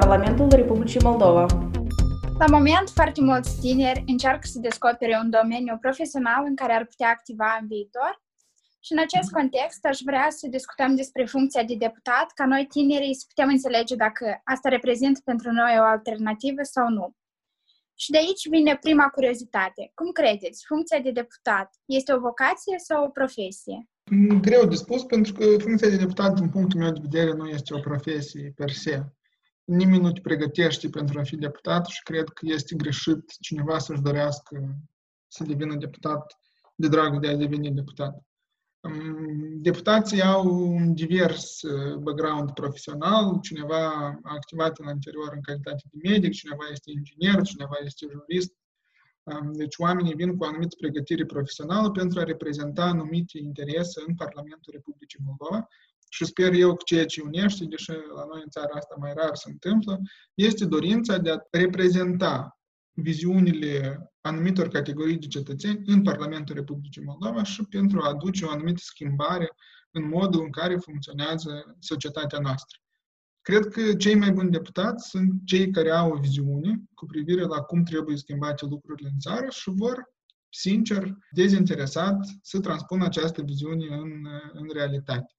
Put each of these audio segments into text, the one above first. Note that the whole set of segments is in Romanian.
Parlamentul Republicii Moldova. La moment, foarte mulți tineri încearcă să descopere un domeniu profesional în care ar putea activa în viitor și în acest context aș vrea să discutăm despre funcția de deputat, ca noi tinerii să putem înțelege dacă asta reprezintă pentru noi o alternativă sau nu. Și de aici vine prima curiozitate. Cum credeți, funcția de deputat este o vocație sau o profesie? Greu de spus, pentru că funcția de deputat, din punctul meu de vedere, nu este o profesie per se. Nimeni nu te pregătește pentru a fi deputat și cred că este greșit cineva să-și dorească să devină deputat de dragul de a deveni deputat. Deputații au un divers uh, background profesional, cineva a activat în anterior în calitate de medic, cineva este inginer, cineva este jurist. Deci oamenii vin cu o anumită pregătire profesională pentru a reprezenta anumite interese în Parlamentul Republicii Moldova și sper eu că ceea ce unește, deși la noi în țara asta mai rar se întâmplă, este dorința de a reprezenta viziunile anumitor categorii de cetățeni în Parlamentul Republicii Moldova și pentru a aduce o anumită schimbare în modul în care funcționează societatea noastră. Cred că cei mai buni deputați sunt cei care au o viziune cu privire la cum trebuie schimbate lucrurile în țară și vor, sincer, dezinteresat, să transpună această viziune în, în realitate.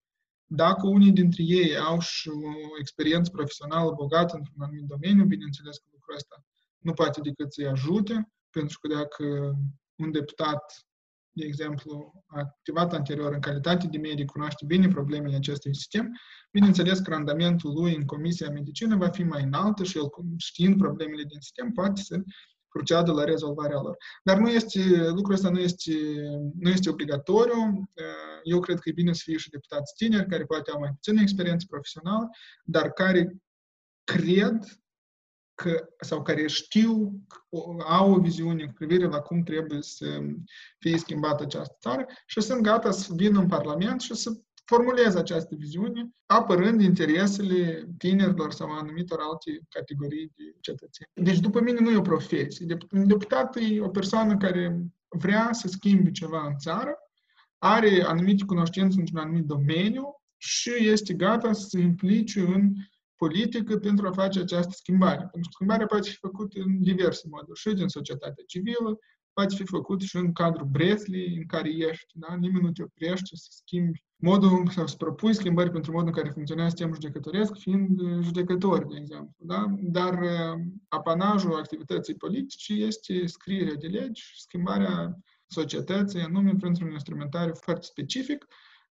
Dacă unii dintre ei au și o experiență profesională bogată într-un anumit domeniu, bineînțeles că lucrul ăsta nu poate decât să-i ajute, pentru că dacă un deputat, de exemplu, a activat anterior în calitate de medic, cunoaște bine problemele acestui sistem, bineînțeles că randamentul lui în Comisia Medicină va fi mai înaltă și el, știind problemele din sistem, poate să proceadă la rezolvarea lor. Dar nu este, lucrul ăsta nu este, nu este obligatoriu. Eu cred că e bine să fie și deputați tineri, care poate au mai puțină experiență profesională, dar care cred că, sau care știu, au o viziune cu privire la cum trebuie să fie schimbată această țară și sunt gata să vină în Parlament și să formuleze această viziune, apărând interesele tinerilor sau anumitor alte categorii de cetățeni. Deci, după mine, nu e o profesie. Deputat e o persoană care vrea să schimbe ceva în țară, are anumite cunoștințe într-un anumit domeniu și este gata să se implice în politică pentru a face această schimbare. Pentru că schimbarea poate fi făcută în diverse moduri, și din societatea civilă, poate fi făcut și în cadrul Bresley în care ești. Da? Nimeni nu te oprește să schimbi modul sau să propui schimbări pentru modul în care funcționează sistemul judecătoresc, fiind uh, judecător, de exemplu. Da? Dar uh, apanajul activității politice este scrierea de legi, schimbarea societății, anume printr-un instrumentariu foarte specific,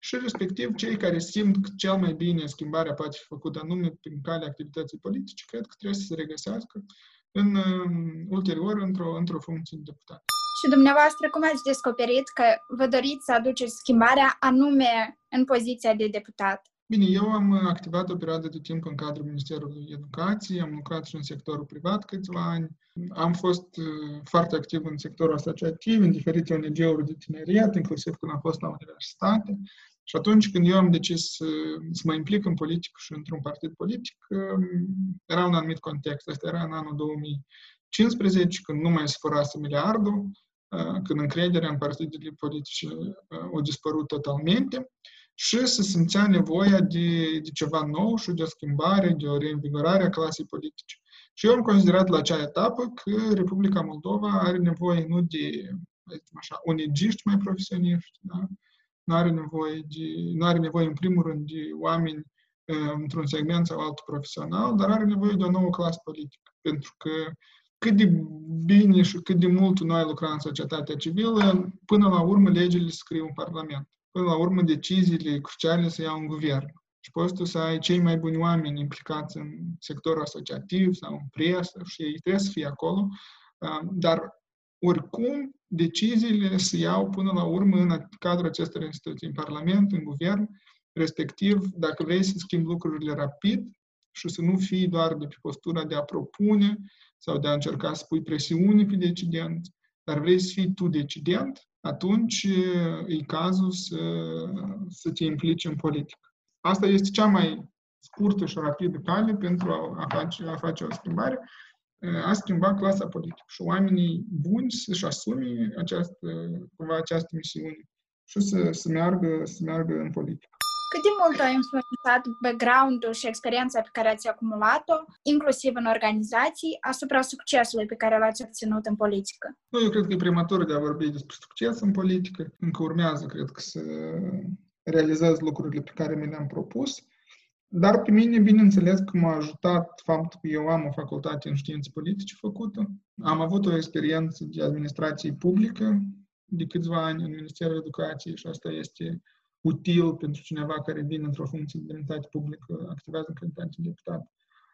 și respectiv cei care simt că cel mai bine schimbarea poate fi făcută anume prin calea activității politice, cred că trebuie să se regăsească în, um, ulterior într-o, într-o funcție de deputat. Și dumneavoastră, cum ați descoperit că vă doriți să aduceți schimbarea anume în poziția de deputat? Bine, eu am activat o perioadă de timp în cadrul Ministerului Educației, am lucrat și în sectorul privat câțiva ani, am fost uh, foarte activ în sectorul asociativ, în diferite ONG-uri de tineriat, inclusiv când am fost la universitate. Și atunci când eu am decis să, să mă implic în politică și într-un partid politic, um, era un anumit context. Asta era în anul 2015, când nu mai sfărase miliardul, uh, când încrederea în partidele politice uh, a dispărut totalmente și se simțea nevoia de, de ceva nou și de o schimbare, de o reinvigorare a clasei politice. Și eu am considerat la acea etapă că Republica Moldova are nevoie nu de, așa, unegiști mai profesioniști, da? nu are nevoie de, nu are nevoie în primul rând de oameni uh, într-un segment sau altul profesional, dar are nevoie de o nouă clasă politică. Pentru că cât de bine și cât de mult noi lucrăm în societatea civilă, până la urmă legile se scriu în Parlament. Până la urmă deciziile cruciale se iau în guvern. Și poți tu să ai cei mai buni oameni implicați în sectorul asociativ sau în presă și ei trebuie să fie acolo, uh, dar oricum deciziile se iau până la urmă în cadrul acestor instituții, în Parlament, în Guvern, respectiv, dacă vrei să schimbi lucrurile rapid și să nu fii doar de pe postura de a propune sau de a încerca să pui presiune pe decident, dar vrei să fii tu decident, atunci e cazul să, să te implici în politică. Asta este cea mai scurtă și rapidă cale pentru a face, a face o schimbare a schimba clasa politică și oamenii buni să-și asume această, cumva această misiune și să, să, meargă, să meargă în politică. Cât de mult a influențat background-ul și experiența pe care ați acumulat-o, inclusiv în organizații, asupra succesului pe care l-ați obținut în politică? Nu, eu cred că e prematur de a vorbi despre succes în politică. Încă urmează, cred că, să realizez lucrurile pe care mi le-am propus. Dar pe mine, bineînțeles, că m-a ajutat faptul că eu am o facultate în științe politice făcută. Am avut o experiență de administrație publică de câțiva ani în Ministerul Educației și asta este util pentru cineva care vine într-o funcție de demnitate publică, activează în calitate de deputat.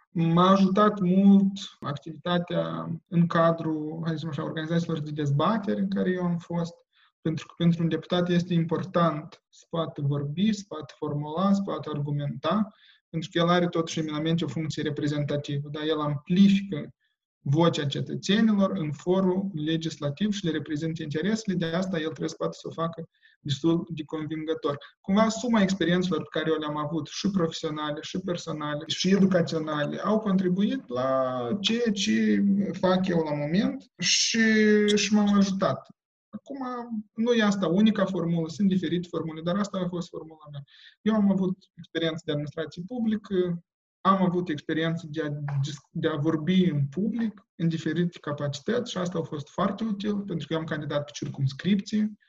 M-a ajutat mult activitatea în cadrul, hai să așa, organizațiilor de dezbatere în care eu am fost, pentru că pentru un deputat este important să poată vorbi, să poată formula, să poată argumenta, pentru că el are totuși eminamente o funcție reprezentativă, dar el amplifică vocea cetățenilor în forul legislativ și le reprezintă interesele, de asta el trebuie să poată să o facă destul de convingător. Cumva suma experiențelor pe care eu le-am avut, și profesionale, și personale, și educaționale, au contribuit la ceea ce fac eu la moment și, și m-au ajutat. Acum, nu e asta unica formulă, sunt diferite formule, dar asta a fost formula mea. Eu am avut experiență de administrație publică, am avut experiență de a, de a vorbi în public, în diferite capacități și asta a fost foarte util, pentru că eu am candidat pe circumscripții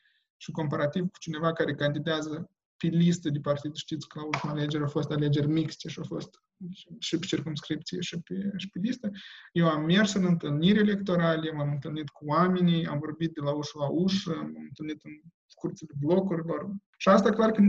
și comparativ cu cineva care candidează pe listă de partid, știți că la ultima alegere au fost alegeri mixte și au fost și pe circumscripție și pe, și pe listă. Eu am mers în întâlniri electorale, m-am întâlnit cu oamenii, am vorbit de la ușă la ușă, m-am întâlnit în curțile blocurilor. Și asta clar că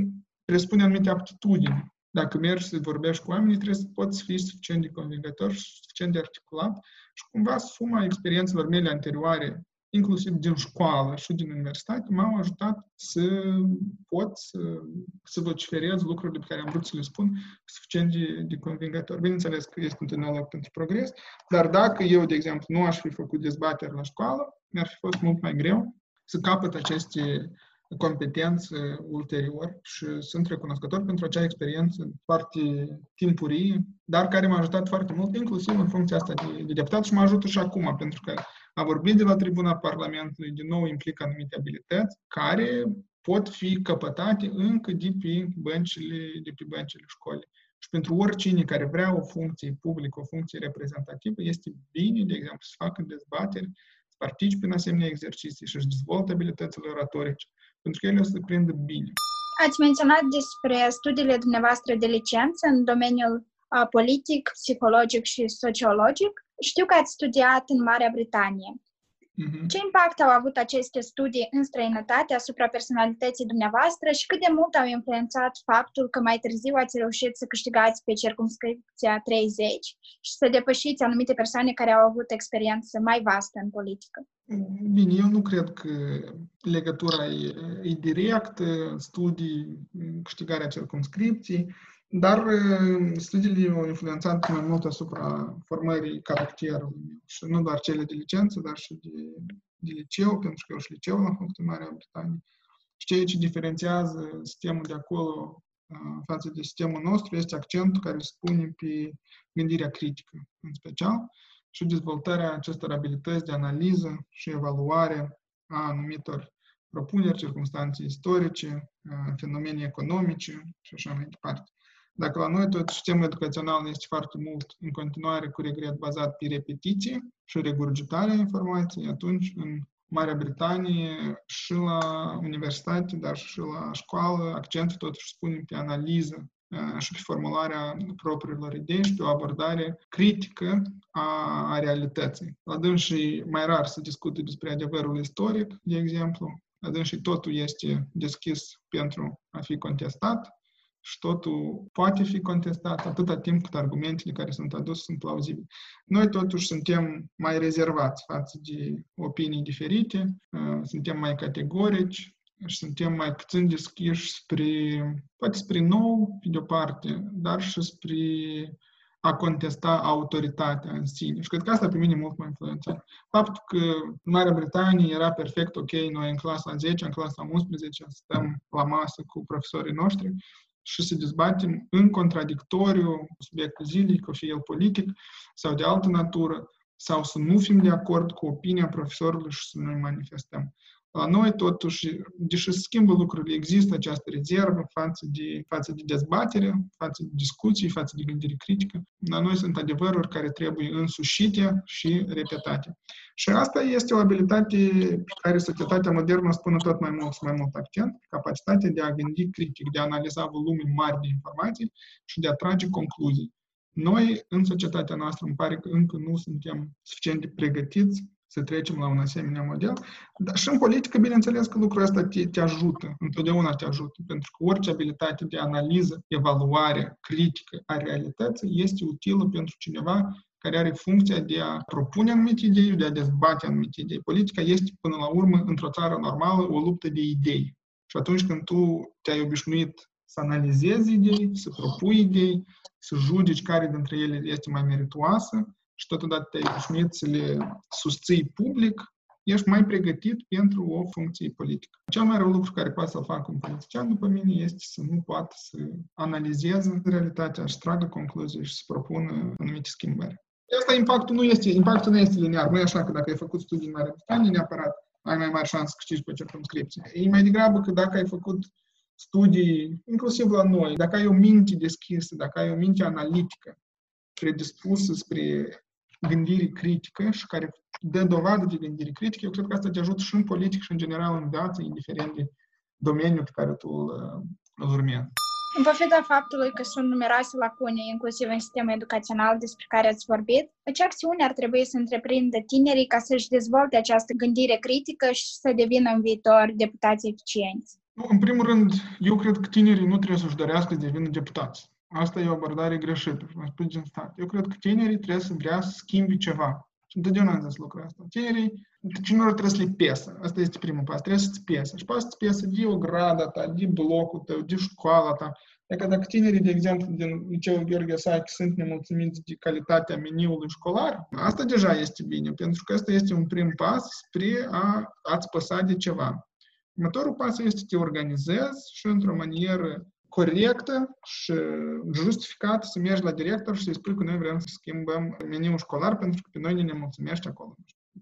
presupune anumite aptitudini dacă mergi să vorbești cu oamenii, trebuie să poți fi suficient de convingător și suficient de articulat și cumva suma experiențelor mele anterioare, inclusiv din școală și din universitate, m-au ajutat să pot să, să vociferez lucrurile pe care am vrut să le spun suficient de, de convingător. Bineînțeles că este un loc pentru progres, dar dacă eu, de exemplu, nu aș fi făcut dezbateri la școală, mi-ar fi fost mult mai greu să capăt aceste competențe ulterior și sunt recunoscător pentru acea experiență foarte timpurie, dar care m-a ajutat foarte mult, inclusiv în funcția asta de, de deputat și mă ajută și acum, pentru că a vorbit de la tribuna Parlamentului, din nou implică anumite abilități care pot fi căpătate încă de pe băncile, de pe băncile școlii. Și pentru oricine care vrea o funcție publică, o funcție reprezentativă, este bine, de exemplu, să facă dezbateri, să participe în asemenea exerciții și să dezvolte abilitățile oratorice pentru că ele o să se prindă bine. Ați menționat despre studiile dumneavoastră de licență în domeniul politic, psihologic și sociologic. Știu că ați studiat în Marea Britanie. Uh-huh. Ce impact au avut aceste studii în străinătate asupra personalității dumneavoastră și cât de mult au influențat faptul că mai târziu ați reușit să câștigați pe circumscripția 30 și să depășiți anumite persoane care au avut experiență mai vastă în politică? Bine, eu nu cred că legătura e, e directă, studii, câștigarea circumscripției, dar studiile au influențat mai mult asupra formării caracterului meu. Și nu doar cele de licență, dar și de, de liceu, pentru că eu și liceu la făcut în Marea Britanie. Și ceea ce diferențiază sistemul de acolo față de sistemul nostru este accentul care se pune pe gândirea critică, în special, și dezvoltarea acestor abilități de analiză și evaluare a anumitor propuneri, circunstanțe istorice, fenomene economice și așa mai departe. Dacă la noi tot sistemul educațional este foarte mult în continuare cu regret bazat pe repetiție și regurgitarea informației, atunci în Marea Britanie și la universitate, dar și la școală, accentul totuși spune pe analiză și pe formularea propriilor idei și pe o abordare critică a, a realității. La dânsii mai rar se discută despre adevărul istoric, de exemplu, la dânsii totul este deschis pentru a fi contestat, și totul poate fi contestat atâta timp cât argumentele care sunt aduse sunt plauzibile. Noi totuși suntem mai rezervați față de opinii diferite, uh, suntem mai categorici și suntem mai puțin deschiși spre, poate spre nou, pe de-o parte, dar și spre a contesta autoritatea în sine. Și cred că asta pe mine mult mai influențat. Faptul că în Marea Britanie era perfect ok, noi în clasa 10, în clasa 11, stăm la masă cu profesorii noștri și să dezbatem în contradictoriu subiectul zilei, că fie el politic sau de altă natură, sau să nu fim de acord cu opinia profesorului și să noi manifestăm. La noi, totuși, deși se schimbă lucrurile, există această rezervă față de, față de dezbatere, față de discuții, față de gândire critică. La noi sunt adevăruri care trebuie însușite și repetate. Și asta este o abilitate pe care societatea modernă spune tot mai mult și mai mult accent, capacitatea de a gândi critic, de a analiza volume mari de informații și de a trage concluzii. Noi, în societatea noastră, îmi pare că încă nu suntem suficient de pregătiți să trecem la un asemenea model. Dar și în politică, bineînțeles că lucrul ăsta te, te ajută, întotdeauna te ajută, pentru că orice abilitate de analiză, evaluare, critică a realității este utilă pentru cineva care are funcția de a propune anumite idei, de a dezbate anumite idei. Politica este, până la urmă, într-o țară normală, o luptă de idei. Și atunci când tu te-ai obișnuit să analizezi idei, să propui idei, să judeci care dintre ele este mai meritoasă, și totodată te-ai obișnuit să le susții public, ești mai pregătit pentru o funcție politică. Cel mai rău lucru care poate să-l facă un politician, după mine, este să nu poată să analizeze realitatea, să tragă concluzii și să propună anumite schimbări. Asta impactul nu este, impactul nu este linear. Nu e așa că dacă ai făcut studii în Marea Britanie, neapărat ai mai mari șanse să câștigi pe circumscripție. E mai degrabă că dacă ai făcut studii, inclusiv la noi, dacă ai o minte deschisă, dacă ai o minte analitică, predispusă spre gândire critică și care dă dovadă de gândire critică, eu cred că asta te ajută și în politică și în general în viață, indiferent de domeniul pe care tu îl, îl urmezi. În pofida faptului că sunt numeroase lacune, inclusiv în sistemul educațional despre care ați vorbit, ce acțiuni ar trebui să întreprindă tinerii ca să-și dezvolte această gândire critică și să devină în viitor deputați eficienți? În primul rând, eu cred că tinerii nu trebuie să-și dorească să devină deputați. Asta e o abordare greșită, mă spun din stat. Eu cred că tinerii trebuie să vrea să schimbi ceva. Și întotdeauna am zis lucrul ăsta. Tinerii, cineva trebuie să le pesă. Asta este primul pas. Trebuie să-ți pesă. Și poate să-ți pesă de o grada ta, de blocul tău, de școala ta. Adică dacă tinerii, de exemplu, din liceul Gheorghe Sachi sunt nemulțumiți de calitatea meniului școlar, asta deja este bine, pentru că asta este un prim pas spre a, a-ți păsa de ceva. Următorul pas este să te organizezi și într-o manieră corectă și justificată să mergi la director și să-i spui că noi vrem să schimbăm meniul școlar pentru că pe noi ne nemulțumește acolo.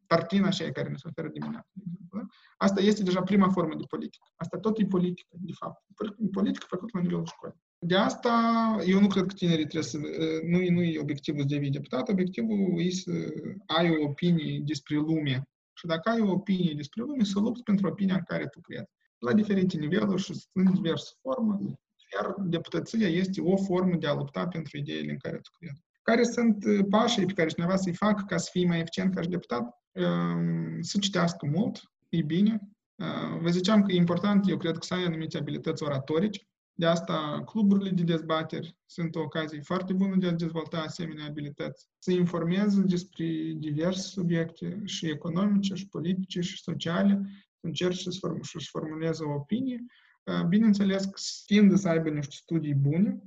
Tartina așa care ne se oferă dimineața. Da? Asta este deja prima formă de politică. Asta tot e politică, de fapt. Politică făcută la nivelul școlii. De asta, eu nu cred că tinerii trebuie să... Nu, nu e obiectivul să devii deputat, obiectivul e să ai o opinie despre lume. Și dacă ai o opinie despre lume, să lupți pentru opinia în care tu crezi. La diferite niveluri și în diverse forme, iar deputăția este o formă de a lupta pentru ideile în care tu crezi. Care sunt uh, pașii pe care cineva să-i facă ca să fie mai eficient ca și deputat? Um, să citească mult, e bine. Uh, vă ziceam că e important, eu cred că să ai anumite abilități oratorici. De asta, cluburile de dezbateri sunt o ocazie foarte bună de a dezvolta asemenea abilități. Să informeze despre diverse subiecte, și economice, și politice, și sociale, să încerci să-și formuleze o opinie Bineînțeles, fiind să aibă niște studii bune,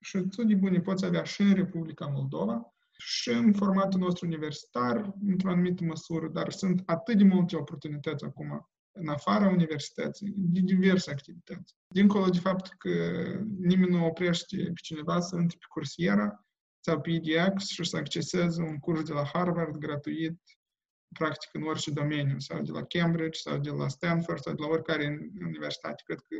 și studii bune poți avea și în Republica Moldova, și în formatul nostru universitar, într-o anumită măsură, dar sunt atât de multe oportunități acum în afara universității, de diverse activități. Dincolo de faptul că nimeni nu oprește pe cineva să intre pe cursiera sau pe EDX și să acceseze un curs de la Harvard gratuit practic în orice domeniu, sau de la Cambridge, sau de la Stanford, sau de la oricare universitate. Cred că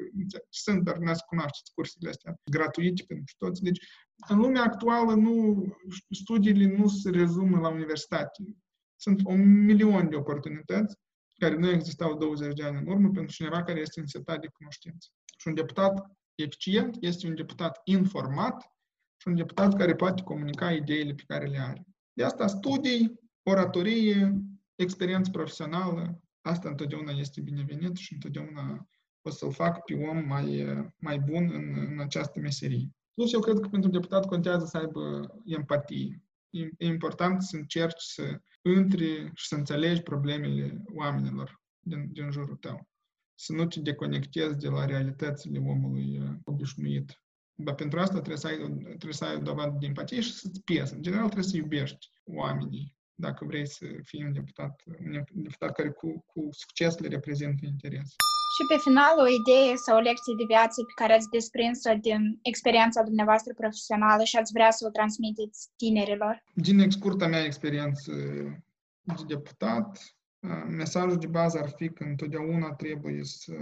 sunt, dar nu cunoașteți cursurile astea gratuite pentru toți. Deci, în lumea actuală, nu, studiile nu se rezumă la universitate. Sunt un milion de oportunități care nu existau 20 de ani în urmă pentru cineva care este însetat de cunoștință. Și un deputat eficient este un deputat informat și un deputat care poate comunica ideile pe care le are. De asta studii, oratorie, experiență profesională, asta întotdeauna este binevenit și întotdeauna o să-l fac pe om mai, mai bun în, în această meserie. Plus, eu cred că pentru deputat contează să aibă empatie. E important să încerci să intri și să înțelegi problemele oamenilor din, din jurul tău. Să nu te deconectezi de la realitățile omului uh, obișnuit. Dar pentru asta trebuie să ai, trebuie să ai o dovadă de empatie și să-ți piesă. În general trebuie să iubești oamenii dacă vrei să fii un deputat, un deputat care cu, cu succes le reprezintă interes. Și pe final, o idee sau o lecție de viață pe care ați desprins-o din experiența dumneavoastră profesională și ați vrea să o transmiteți tinerilor? Din scurta mea experiență de deputat, mesajul de bază ar fi că întotdeauna trebuie să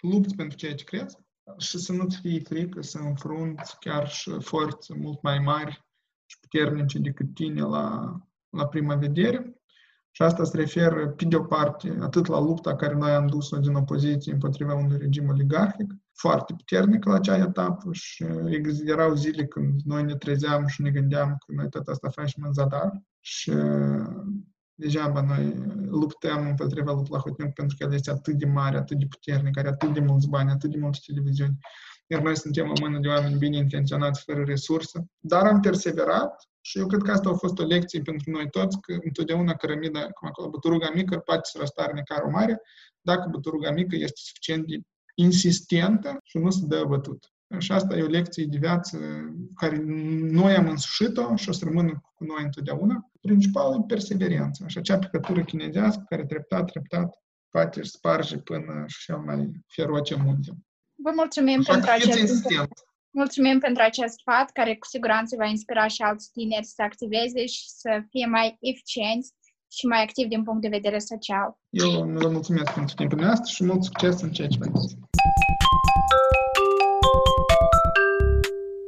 lupți pentru ceea ce crezi și să nu-ți fie frică să înfrunți chiar și forțe mult mai mari și puternice decât tine la, la prima vedere. Și asta se referă, pe de o parte, atât la lupta care noi am dus-o din opoziție împotriva unui regim oligarhic, foarte puternic la acea etapă și erau zile când noi ne trezeam și ne gândeam că noi tot asta facem în zadar și degeaba noi luptăm împotriva lui Plahotniuc pentru că el este atât de mare, atât de puternic, are atât de mulți bani, atât de multe televiziuni. Iar noi suntem o mână de oameni bine intenționați, fără resurse. Dar am perseverat și eu cred că asta a fost o lecție pentru noi toți, că întotdeauna cărămida, cum acolo, băturuga mică poate să răstarne carul mare, dacă băturuga mică este suficient de insistentă și nu se dă bătut. Și asta e o lecție de viață care noi am însușit-o și o să rămână cu noi întotdeauna. Principalul e perseverența și acea picătură chinezească care treptat, treptat poate sparge până și cel mai feroce munte. Vă mulțumim Așa pentru acest insistent. Mulțumim pentru acest sfat care cu siguranță va inspira și alți tineri să activeze și să fie mai eficienți și mai activi din punct de vedere social. Eu vă mulțumesc pentru timpul nostru și mult succes în ceea ce faceți.